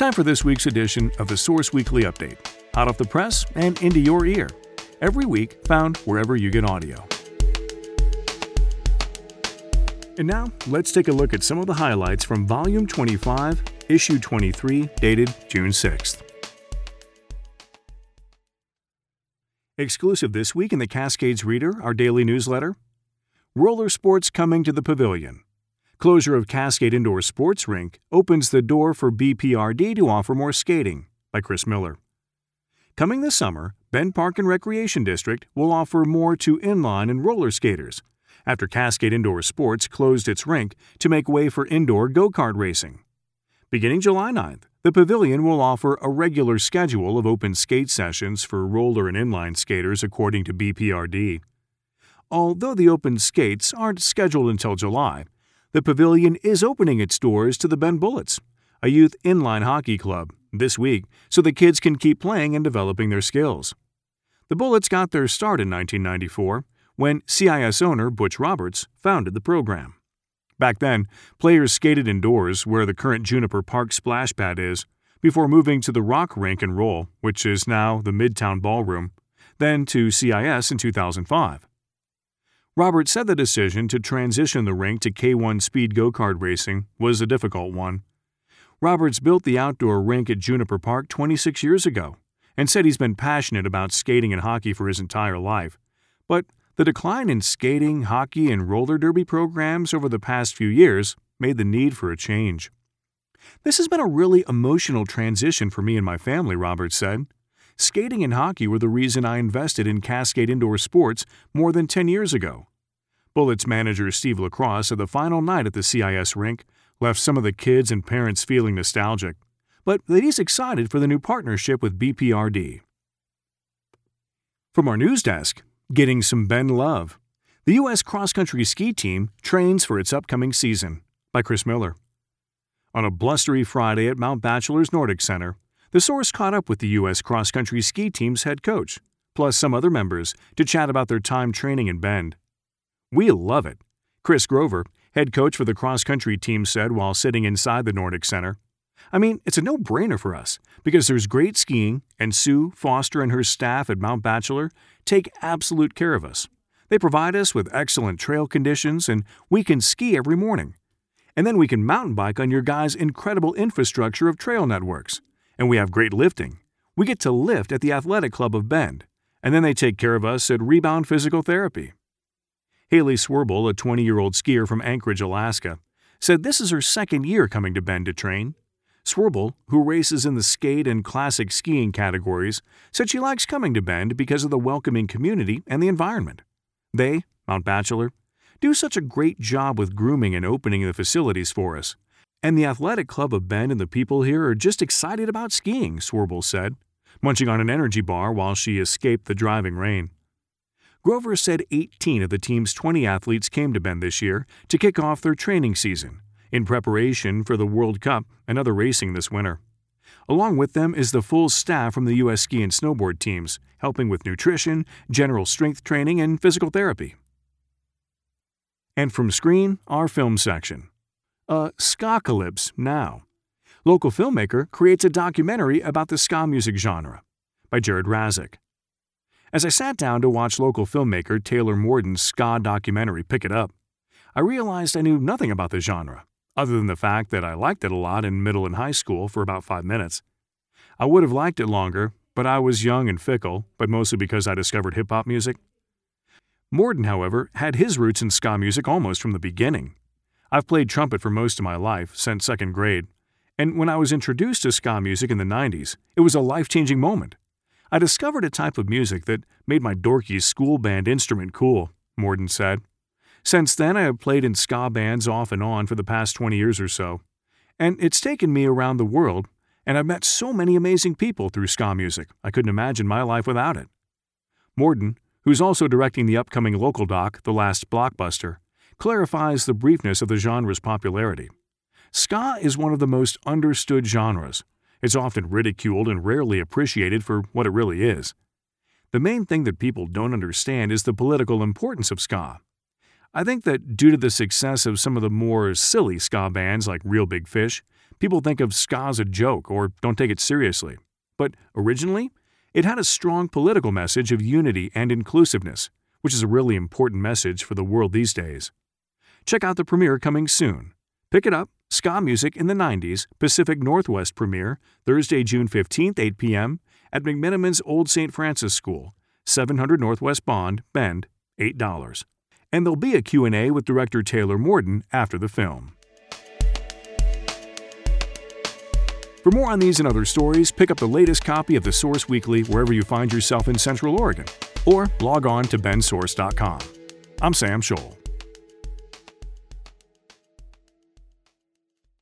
Time for this week's edition of the Source Weekly Update. out of the press and into your ear. Every week, found wherever you get audio. And now, let's take a look at some of the highlights from Volume 25, Issue 23, dated June 6th. Exclusive this week in the Cascades Reader, our daily newsletter Roller sports coming to the pavilion. Closure of Cascade Indoor Sports Rink opens the door for BPRD to offer more skating, by Chris Miller. Coming this summer, Bend Park and Recreation District will offer more to inline and roller skaters after Cascade Indoor Sports closed its rink to make way for indoor go kart racing. Beginning July 9th, the pavilion will offer a regular schedule of open skate sessions for roller and inline skaters according to BPRD. Although the open skates aren't scheduled until July, the pavilion is opening its doors to the Bend Bullets, a youth inline hockey club, this week so the kids can keep playing and developing their skills. The Bullets got their start in 1994 when CIS owner Butch Roberts founded the program. Back then, players skated indoors where the current Juniper Park splash pad is, before moving to the Rock Rink and Roll, which is now the Midtown Ballroom, then to CIS in 2005. Roberts said the decision to transition the rink to K1 speed go kart racing was a difficult one. Roberts built the outdoor rink at Juniper Park 26 years ago and said he's been passionate about skating and hockey for his entire life. But the decline in skating, hockey, and roller derby programs over the past few years made the need for a change. This has been a really emotional transition for me and my family, Roberts said. Skating and hockey were the reason I invested in Cascade Indoor Sports more than 10 years ago. Bullets manager Steve Lacrosse said the final night at the CIS rink left some of the kids and parents feeling nostalgic, but that he's excited for the new partnership with BPRD. From our news desk, getting some Bend love. The U.S. cross country ski team trains for its upcoming season by Chris Miller. On a blustery Friday at Mount Bachelor's Nordic Center, the source caught up with the U.S. cross country ski team's head coach, plus some other members, to chat about their time training in Bend. We love it. Chris Grover, head coach for the cross country team, said while sitting inside the Nordic Center. I mean, it's a no brainer for us because there's great skiing, and Sue, Foster, and her staff at Mount Bachelor take absolute care of us. They provide us with excellent trail conditions, and we can ski every morning. And then we can mountain bike on your guys' incredible infrastructure of trail networks and we have great lifting. We get to lift at the Athletic Club of Bend, and then they take care of us at Rebound Physical Therapy. Hailey Swirbul, a 20 year old skier from Anchorage, Alaska, said this is her second year coming to Bend to train. Swerble, who races in the skate and classic skiing categories, said she likes coming to Bend because of the welcoming community and the environment. They, Mount Bachelor, do such a great job with grooming and opening the facilities for us, and the athletic club of Bend and the people here are just excited about skiing, Swirbul said, munching on an energy bar while she escaped the driving rain. Grover said 18 of the team's 20 athletes came to Bend this year to kick off their training season in preparation for the World Cup and other racing this winter. Along with them is the full staff from the U.S. ski and snowboard teams, helping with nutrition, general strength training, and physical therapy. And from Screen, our film section a Skacalypse now. Local filmmaker creates a documentary about the ska music genre by Jared Rasic. As I sat down to watch local filmmaker Taylor Morden's ska documentary Pick It Up, I realized I knew nothing about the genre, other than the fact that I liked it a lot in middle and high school for about five minutes. I would have liked it longer, but I was young and fickle, but mostly because I discovered hip hop music. Morden, however, had his roots in ska music almost from the beginning. I've played trumpet for most of my life, since second grade, and when I was introduced to ska music in the 90s, it was a life changing moment. I discovered a type of music that made my dorky school band instrument cool, Morden said. Since then, I have played in ska bands off and on for the past 20 years or so, and it's taken me around the world, and I've met so many amazing people through ska music, I couldn't imagine my life without it. Morden, who's also directing the upcoming local doc, The Last Blockbuster, clarifies the briefness of the genre's popularity. Ska is one of the most understood genres. It's often ridiculed and rarely appreciated for what it really is. The main thing that people don't understand is the political importance of ska. I think that due to the success of some of the more silly ska bands like Reel Big Fish, People think of ska as a joke or don't take it seriously. But originally, it had a strong political message of unity and inclusiveness, which is a really important message for the world these days. Check out the premiere coming soon. Pick it up, Ska Music in the 90s, Pacific Northwest premiere, Thursday, June 15th, 8 p.m., at McMenamin's Old St. Francis School, 700 Northwest Bond, Bend, $8. And there'll be a Q&A with director Taylor Morden after the film. For more on these and other stories, pick up the latest copy of the Source Weekly wherever you find yourself in Central Oregon, or log on to bendsource.com. I'm Sam Scholl.